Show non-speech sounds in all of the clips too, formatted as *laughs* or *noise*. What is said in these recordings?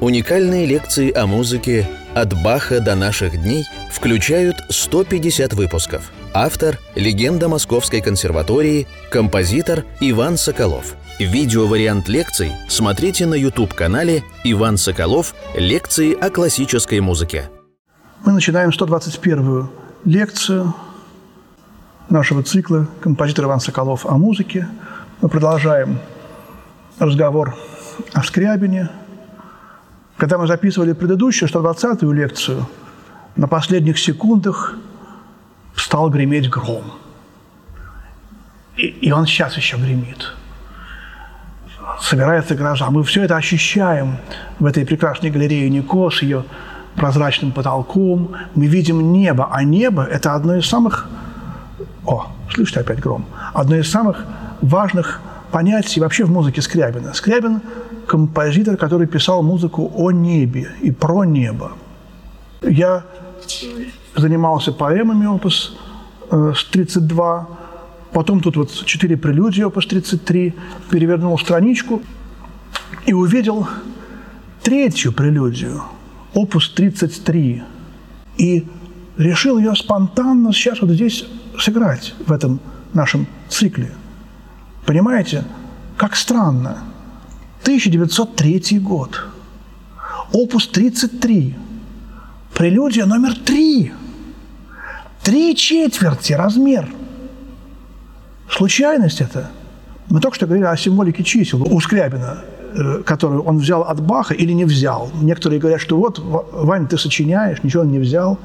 Уникальные лекции о музыке «От Баха до наших дней» включают 150 выпусков. Автор – легенда Московской консерватории, композитор Иван Соколов. Видеовариант лекций смотрите на YouTube-канале «Иван Соколов. Лекции о классической музыке». Мы начинаем 121-ю лекцию нашего цикла «Композитор Иван Соколов о музыке». Мы продолжаем разговор о Скрябине – когда мы записывали предыдущую, 120-ю лекцию, на последних секундах стал греметь гром. И, и он сейчас еще гремит. Собирается гроза. Мы все это ощущаем в этой прекрасной галерее Нико ее прозрачным потолком. Мы видим небо, а небо – это одно из самых… О, слышите опять гром. Одно из самых важных понятий вообще в музыке Скрябина. Скрябин – композитор, который писал музыку о небе и про небо. Я занимался поэмами опус э, 32, потом тут вот четыре прелюдии опус 33, перевернул страничку и увидел третью прелюдию, опус 33, и решил ее спонтанно сейчас вот здесь сыграть в этом нашем цикле – Понимаете, как странно. 1903 год. Опус 33. Прелюдия номер три. Три четверти размер. Случайность это? Мы только что говорили о символике чисел у Скрябина, э, которую он взял от Баха или не взял. Некоторые говорят, что вот, Вань, ты сочиняешь, ничего он не взял.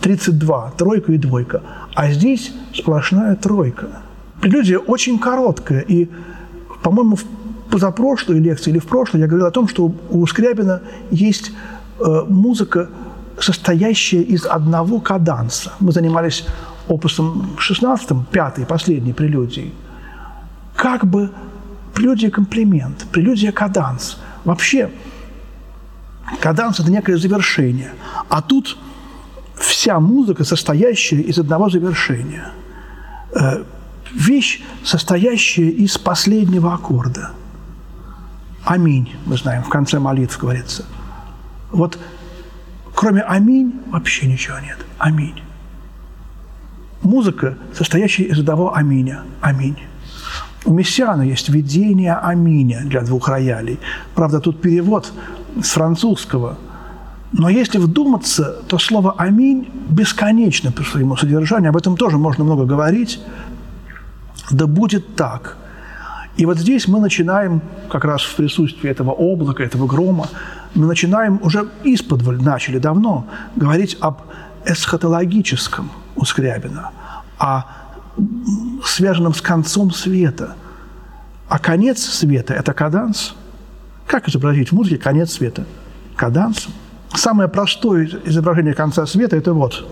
32, тройка и двойка. А здесь сплошная тройка – прелюдия очень короткая. И, по-моему, позапрошлой лекции или в прошлой я говорил о том, что у Скрябина есть э, музыка, состоящая из одного каданса. Мы занимались опусом 16, пятой, последней прелюдией. Как бы прелюдия комплимент, прелюдия каданс. Вообще, каданс – это некое завершение. А тут вся музыка, состоящая из одного завершения. Э, вещь, состоящая из последнего аккорда. Аминь, мы знаем, в конце молитв говорится. Вот кроме аминь вообще ничего нет. Аминь. Музыка, состоящая из одного аминя. Аминь. У Мессиана есть видение аминя для двух роялей. Правда, тут перевод с французского. Но если вдуматься, то слово «аминь» бесконечно по своему содержанию. Об этом тоже можно много говорить. Да будет так. И вот здесь мы начинаем, как раз в присутствии этого облака, этого грома, мы начинаем уже исподволь, начали давно, говорить об эсхатологическом у Скрябина, о связанном с концом света. А конец света – это каданс. Как изобразить в музыке конец света? Кадансом. Самое простое изображение конца света – это вот.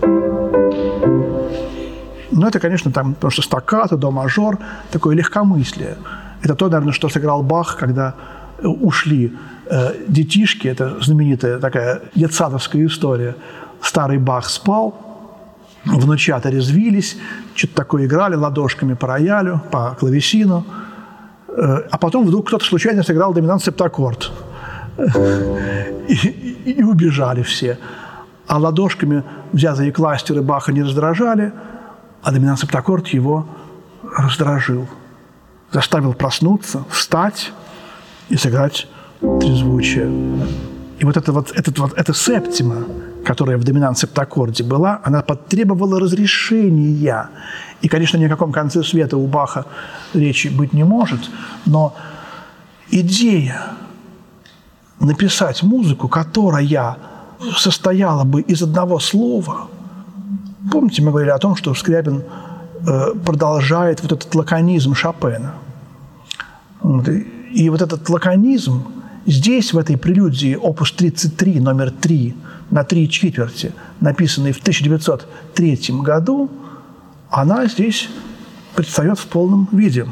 Но это, конечно, там, потому что стаккато, до мажор, такое легкомыслие. Это то, наверное, что сыграл Бах, когда э, ушли э, детишки, это знаменитая такая детсадовская история. Старый Бах спал, внучата резвились, что-то такое играли ладошками по роялю, по клавесину, э, а потом вдруг кто-то случайно сыграл доминант септаккорд. *laughs* И, убежали все. А ладошками взятые кластеры Баха не раздражали – а доминант септаккорд его раздражил, заставил проснуться, встать и сыграть трезвучие. И вот, это вот, этот вот эта септима, которая в доминант септаккорде была, она потребовала разрешения. И, конечно, ни о каком конце света у Баха речи быть не может, но идея написать музыку, которая состояла бы из одного слова – Помните, мы говорили о том, что Скрябин э, продолжает вот этот лаконизм Шопена. И вот этот лаконизм здесь, в этой прелюдии, опус 33, номер 3, на три четверти, написанный в 1903 году, она здесь предстает в полном виде.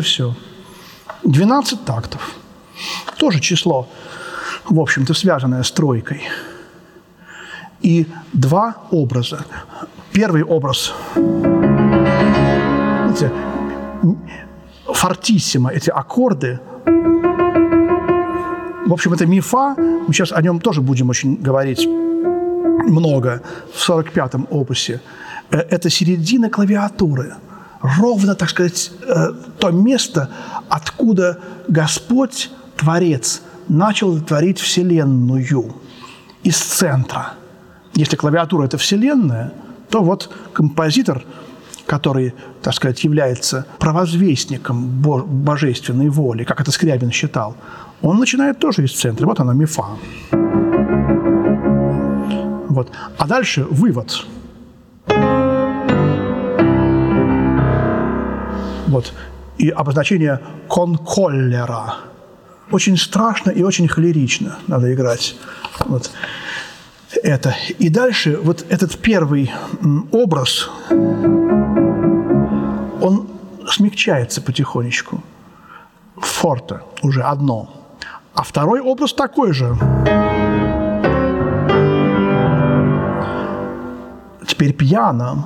И все. 12 тактов. Тоже число, в общем-то, связанное с тройкой. И два образа. Первый образ, знаете, фортиссимо, эти аккорды, в общем, это мифа, мы сейчас о нем тоже будем очень говорить много в 45-м опусе. Э, это середина клавиатуры. Ровно, так сказать, э, то место, откуда Господь, Творец, начал творить Вселенную из центра. Если клавиатура – это Вселенная, то вот композитор, который, так сказать, является провозвестником божественной воли, как это Скрябин считал, он начинает тоже из центра. Вот она, мифа. Вот. А дальше вывод. Вот. И обозначение конколлера. Очень страшно и очень холерично надо играть. Вот это. И дальше вот этот первый образ, он смягчается потихонечку. Форте уже одно. А второй образ такой же. Теперь пьяно.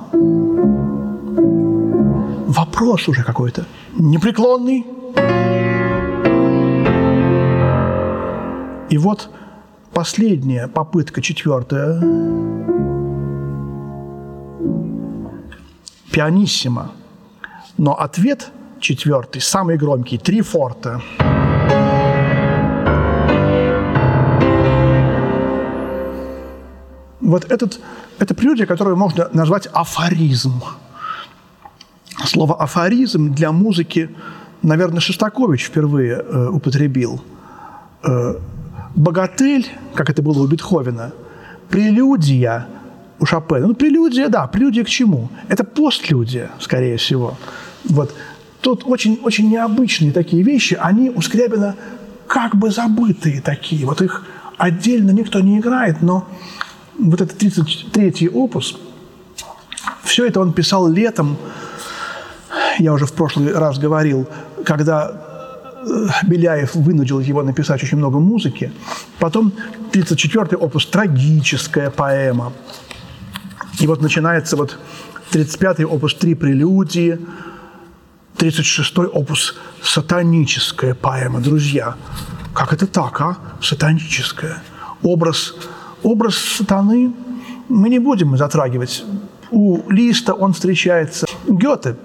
Вопрос уже какой-то. Непреклонный. И вот последняя попытка, четвертая. Пианиссимо. Но ответ четвертый, самый громкий, три форта. Вот этот, это прелюдия, которую можно назвать афоризм. Слово афоризм для музыки, наверное, Шостакович впервые э, употребил. Э, богатель, как это было у Бетховена, прелюдия у Шопена. Ну, прелюдия, да, прелюдия к чему? Это постлюдия, скорее всего. Вот. Тут очень, очень необычные такие вещи, они у Скрябина как бы забытые такие. Вот их отдельно никто не играет, но вот этот 33-й опус, все это он писал летом, я уже в прошлый раз говорил, когда э, Беляев вынудил его написать очень много музыки. Потом 34-й опус – трагическая поэма. И вот начинается вот 35-й опус «Три прелюдии», 36-й опус «Сатаническая поэма». Друзья, как это так, а? Сатаническая. Образ образ сатаны мы не будем затрагивать. У Листа он встречается. Гёте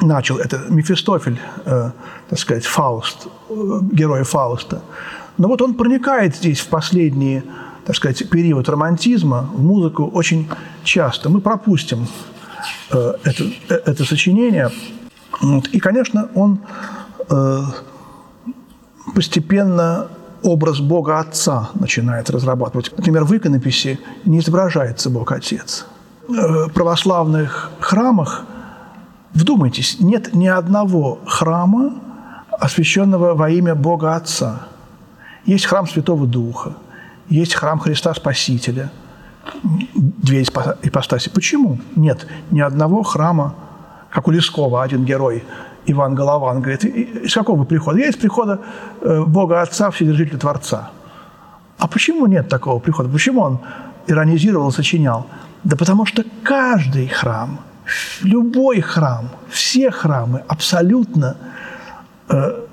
начал, это Мефистофель, э, так сказать, Фауст, э, герой Фауста. Но вот он проникает здесь в последний, так сказать, период романтизма в музыку очень часто. Мы пропустим э, это, э, это сочинение. Вот. И, конечно, он э, постепенно образ Бога Отца начинает разрабатывать. Например, в иконописи не изображается Бог Отец. В православных храмах, вдумайтесь, нет ни одного храма, освященного во имя Бога Отца. Есть храм Святого Духа, есть храм Христа Спасителя, две ипостаси. Почему нет ни одного храма, как у Лескова, один герой – Иван Голован говорит, из какого прихода? Я из прихода э, Бога Отца, Вседержителя Творца. А почему нет такого прихода? Почему он иронизировал, сочинял? Да потому что каждый храм, любой храм, все храмы абсолютно э,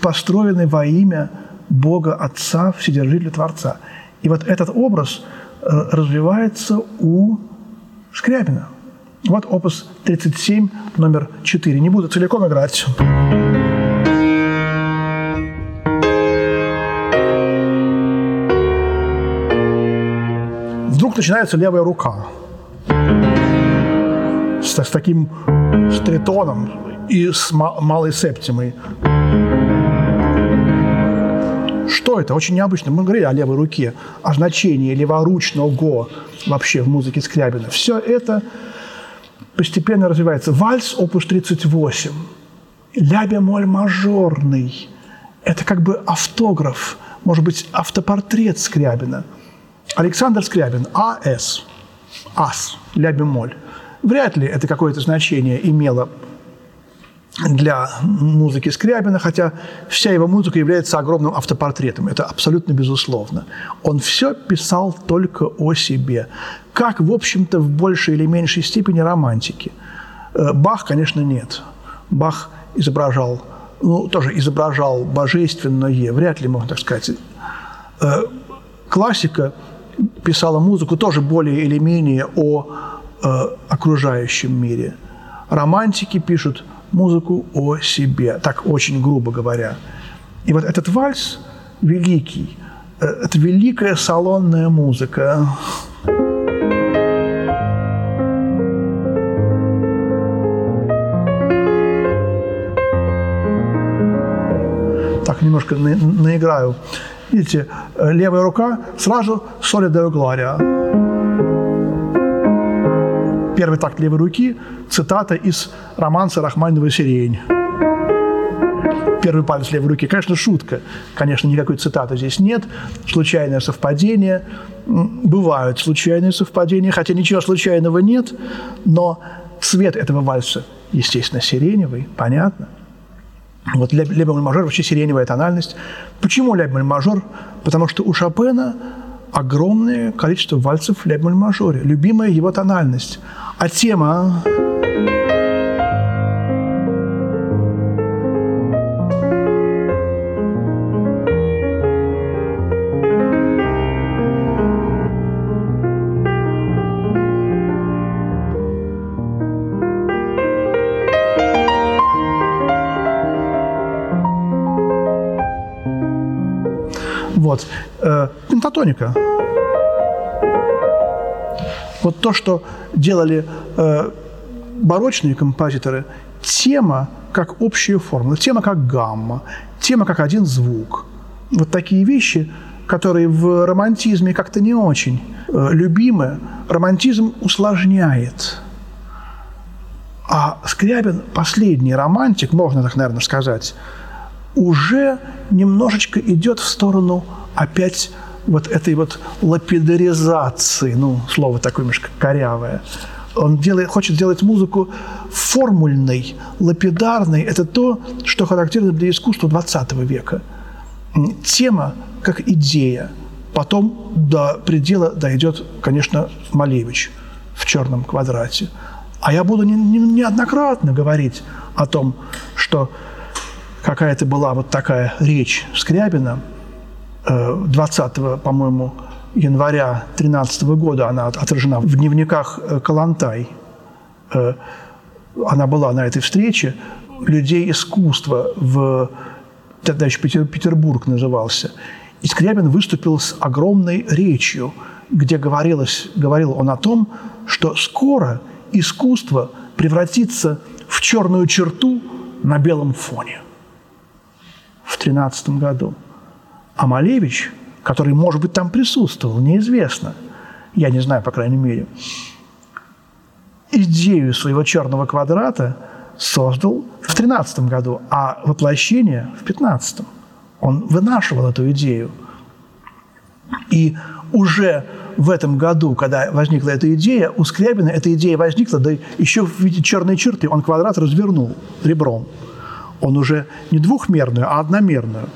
построены во имя Бога Отца, Вседержителя Творца. И вот этот образ э, развивается у Скрябина. Вот опус 37, номер 4. Не буду целиком играть. Вдруг начинается левая рука с, с таким стритоном и с малой септимой. Что это? Очень необычно. Мы говорили о левой руке, о значении леворучного вообще в музыке Скрябина. Все это постепенно развивается. Вальс, опус 38, ля бемоль мажорный. Это как бы автограф, может быть, автопортрет Скрябина. Александр Скрябин, А.С. Ас, ля бемоль. Вряд ли это какое-то значение имело для музыки Скрябина, хотя вся его музыка является огромным автопортретом. Это абсолютно безусловно. Он все писал только о себе. Как, в общем-то, в большей или меньшей степени романтики. Э, Бах, конечно, нет. Бах изображал, ну, тоже изображал божественное, вряд ли можно так сказать. Э, классика писала музыку тоже более или менее о э, окружающем мире. Романтики пишут музыку о себе, так очень грубо говоря. И вот этот вальс великий, э, это великая салонная музыка. Так, немножко на, наиграю. Видите, э, левая рука сразу «Соли Део Глория». Первый такт левой руки – цитата из романса Рахманинова «Сирень». Первый палец левой руки. Конечно, шутка. Конечно, никакой цитаты здесь нет. Случайное совпадение. Бывают случайные совпадения, хотя ничего случайного нет. Но цвет этого вальса, естественно, сиреневый, понятно. Вот ля мажор вообще сиреневая тональность. Почему ля мажор? Потому что у Шопена огромное количество вальцев в ля мажоре. Любимая его тональность. А тема... Вот. Пентатоника. Вот то, что делали э, барочные композиторы, тема как общая формула, тема как гамма, тема как один звук. Вот такие вещи, которые в романтизме как-то не очень э, любимы, романтизм усложняет. А Скрябин, последний романтик, можно так, наверное, сказать, уже немножечко идет в сторону опять вот этой вот лапидаризации, ну, слово такое немножко корявое. Он делает, хочет сделать музыку формульной, лапидарной. Это то, что характерно для искусства XX века. Тема как идея. Потом до предела дойдет, конечно, Малевич в «Черном квадрате». А я буду неоднократно говорить о том, что какая-то была вот такая речь Скрябина 20, э, по-моему, января 2013 года, она отражена в дневниках э, Калантай. Э, она была на этой встрече. Людей искусства в тогда еще Петербург назывался. И Скрябин выступил с огромной речью, где говорилось, говорил он о том, что скоро искусство превратится в черную черту на белом фоне в 13 году. А Малевич, который, может быть, там присутствовал, неизвестно, я не знаю, по крайней мере, идею своего черного квадрата создал в 13 году, а воплощение в 15 Он вынашивал эту идею. И уже в этом году, когда возникла эта идея, у Скрябина эта идея возникла, да еще в виде черной черты. Он квадрат развернул ребром. Он уже не двухмерную, а одномерную.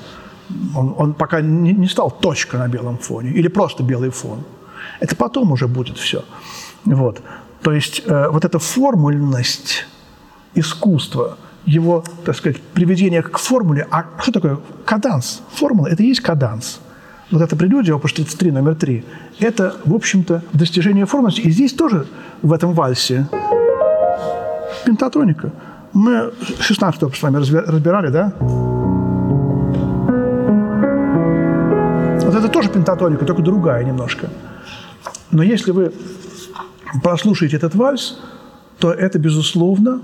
Он, он пока не, не стал точка на белом фоне или просто белый фон. Это потом уже будет все. Вот. То есть э, вот эта формульность искусства, его, так сказать, приведение к формуле. А что такое каданс? Формула – это и есть каданс. Вот эта прелюдия, опус 33, номер 3, это, в общем-то, достижение формульности. И здесь тоже, в этом вальсе, пентатоника – мы 16 с вами разбирали, да? Вот это тоже пентатоника, только другая немножко. Но если вы прослушаете этот вальс, то это, безусловно,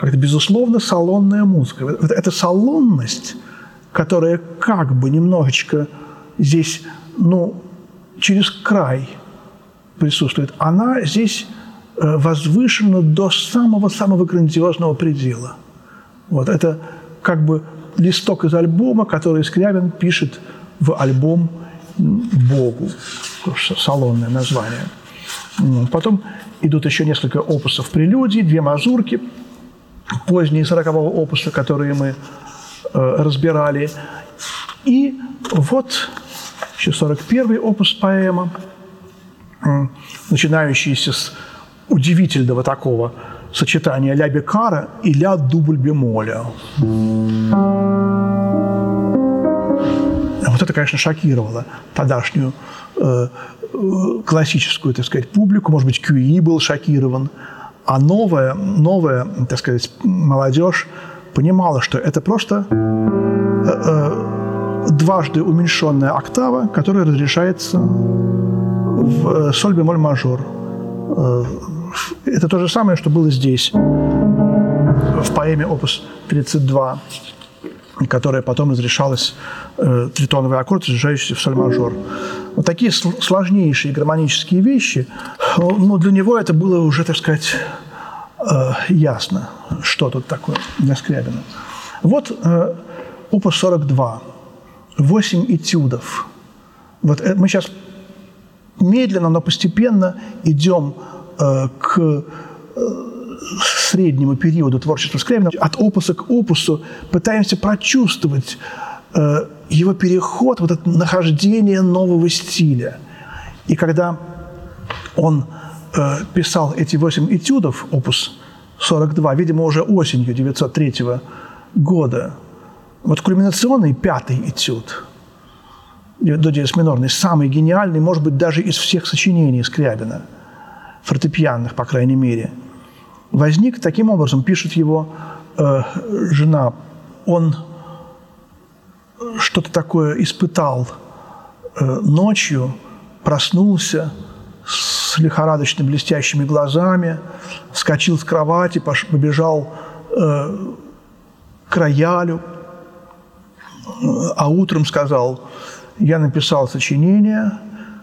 это, безусловно, салонная музыка. Это салонность, которая как бы немножечко здесь, ну, через край присутствует, она здесь Э, возвышено до самого-самого грандиозного предела. Вот это как бы листок из альбома, который Скрябин пишет в альбом Богу. Салонное название. Потом идут еще несколько опусов прелюдий, две мазурки. поздние 40-го опуса, которые мы э, разбирали. И вот еще 41-й опус поэма, э, начинающийся с удивительного такого сочетания ля бекара и ля дубль бемоля. Это, конечно, шокировало тогдашнюю э, классическую, так сказать, публику. Может быть, Кюи был шокирован. А новая, новая, так сказать, молодежь понимала, что это просто э, э, дважды уменьшенная октава, которая разрешается в э, соль бемоль мажор. Э, это то же самое, что было здесь, в поэме «Опус 32» которая потом разрешалась э, тритоновый аккорд, разрешающийся в соль-мажор. Вот такие сложнейшие гармонические вещи, ну, для него это было уже, так сказать, э, ясно, что тут такое для Скрябина. Вот э, опус 42, восемь этюдов. Вот э, мы сейчас медленно, но постепенно идем э, к э, среднему периоду творчества Скрябина, от опуса к опусу пытаемся прочувствовать э, его переход, вот это нахождение нового стиля. И когда он э, писал эти восемь этюдов, опус 42, видимо, уже осенью 903 года, вот кульминационный пятый этюд до диез минорный, самый гениальный, может быть, даже из всех сочинений Скрябина, фортепианных, по крайней мере – возник таким образом, пишет его э, жена, он что-то такое испытал э, ночью, проснулся с лихорадочно блестящими глазами, вскочил с кровати, пош, побежал э, к роялю, а утром сказал, я написал сочинение,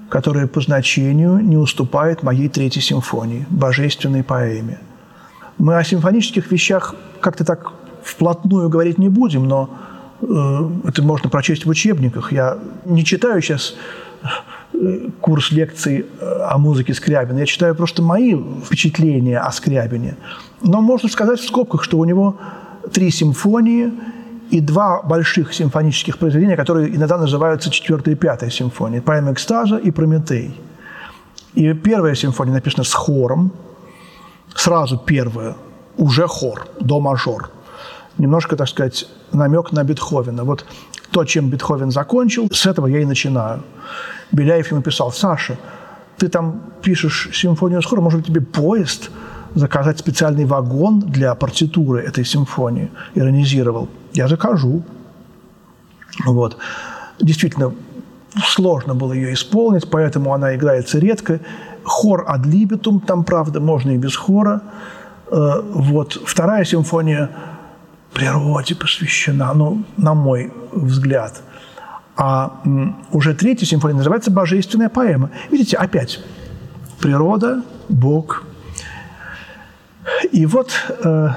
которое по значению не уступает моей третьей симфонии, божественной поэме – мы о симфонических вещах как-то так вплотную говорить не будем, но э, это можно прочесть в учебниках. Я не читаю сейчас э, курс лекций э, о музыке Скрябина. Я читаю просто мои впечатления о Скрябине. Но можно сказать в скобках, что у него три симфонии и два больших симфонических произведения, которые иногда называются четвертая и пятая симфония. Поэма экстаза и Прометей. И первая симфония написана с хором – сразу первое, уже хор, до мажор. Немножко, так сказать, намек на Бетховена. Вот то, чем Бетховен закончил, с этого я и начинаю. Беляев ему писал, Саша, ты там пишешь симфонию с хором, может быть, тебе поезд заказать специальный вагон для партитуры этой симфонии? Иронизировал. Я закажу. Вот. Действительно, сложно было ее исполнить, поэтому она играется редко хор ad libitum, там, правда, можно и без хора. Э, вот. Вторая симфония природе посвящена, ну, на мой взгляд. А уже третья симфония называется «Божественная поэма». Видите, опять природа, Бог. И вот э,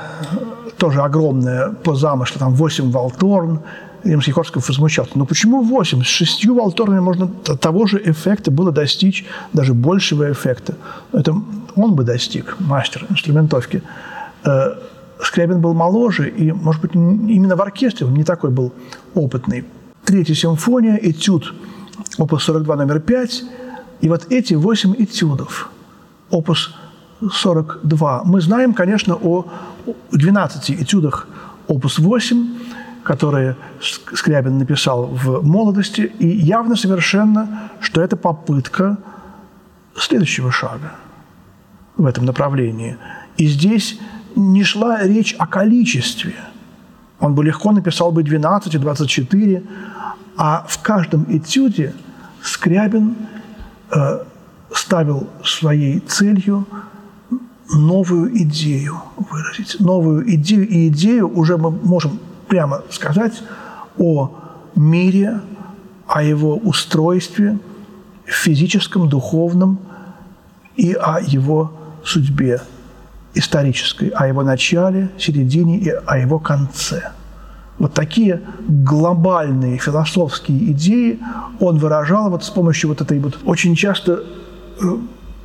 тоже огромная по замыслу, там восемь волторн, Римский-Корсков возмущался. Но почему 8? С шестью волторами можно того же эффекта было достичь, даже большего эффекта. Это он бы достиг, мастер инструментовки. Э, Скрябин был моложе, и, может быть, именно в оркестре он не такой был опытный. Третья симфония, этюд, опус 42, номер 5. И вот эти восемь этюдов, опус 42. Мы знаем, конечно, о 12 этюдах опус 8, которые Скрябин написал в молодости, и явно совершенно, что это попытка следующего шага в этом направлении. И здесь не шла речь о количестве. Он бы легко написал бы 12 и 24, а в каждом этюде Скрябин э, ставил своей целью новую идею выразить. Новую идею, и идею уже мы можем прямо сказать о мире, о его устройстве физическом, духовном и о его судьбе исторической, о его начале, середине и о его конце. Вот такие глобальные философские идеи он выражал вот с помощью вот этой вот очень часто э,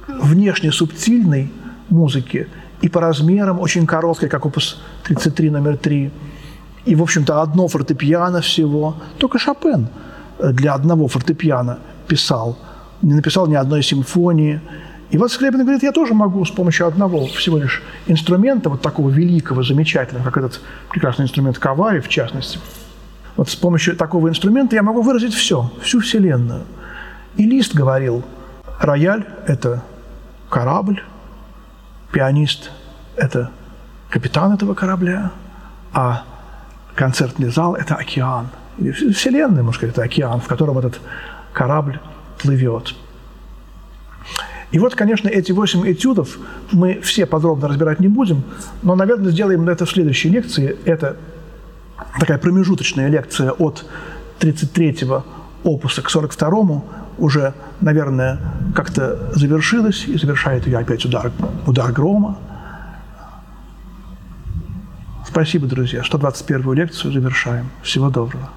внешне субтильной музыки и по размерам очень короткая, как опус 33 номер 3. И, в общем-то, одно фортепиано всего. Только Шопен для одного фортепиано писал. Не написал ни одной симфонии. И вот Скрябин говорит, я тоже могу с помощью одного всего лишь инструмента, вот такого великого, замечательного, как этот прекрасный инструмент Кавари, в частности, вот с помощью такого инструмента я могу выразить все, всю Вселенную. И Лист говорил, рояль – это корабль, пианист – это капитан этого корабля, а концертный зал – это океан. Вселенная, можно сказать, это океан, в котором этот корабль плывет. И вот, конечно, эти восемь этюдов мы все подробно разбирать не будем, но, наверное, сделаем это в следующей лекции. Это такая промежуточная лекция от 33-го опуса к 42-му уже, наверное, как-то завершилась, и завершает ее опять удар, удар грома. Спасибо, друзья. 121-ю лекцию завершаем. Всего доброго.